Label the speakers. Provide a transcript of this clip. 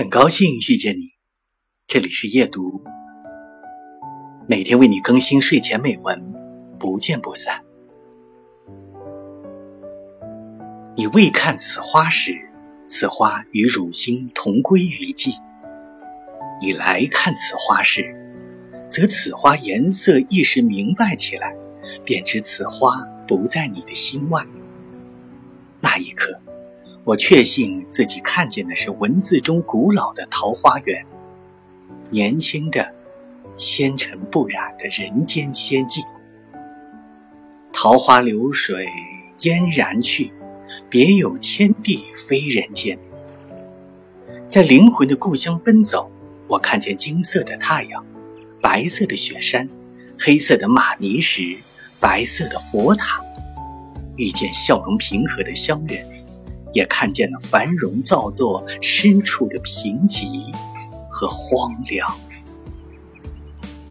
Speaker 1: 很高兴遇见你，这里是夜读，每天为你更新睡前美文，不见不散。你未看此花时，此花与汝心同归于尽；你来看此花时，则此花颜色一时明白起来，便知此花不在你的心外。那一刻。我确信自己看见的是文字中古老的桃花源，年轻的、纤尘不染的人间仙境。桃花流水嫣然去，别有天地非人间。在灵魂的故乡奔走，我看见金色的太阳，白色的雪山，黑色的玛尼石，白色的佛塔，遇见笑容平和的乡人。也看见了繁荣造作深处的贫瘠和荒凉。